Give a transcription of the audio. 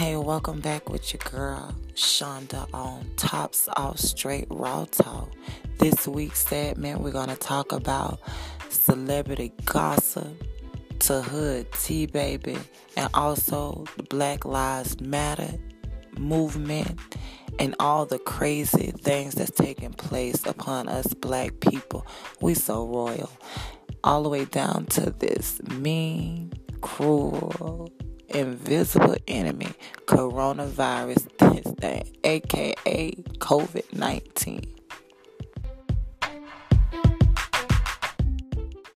Hey, welcome back with your girl Shonda on Tops Off Straight Raw Talk. This week's segment, we're gonna talk about celebrity gossip to hood T baby, and also the Black Lives Matter movement and all the crazy things that's taking place upon us black people. We so royal. All the way down to this mean, cruel, invisible enemy, coronavirus, this thing, aka COVID 19.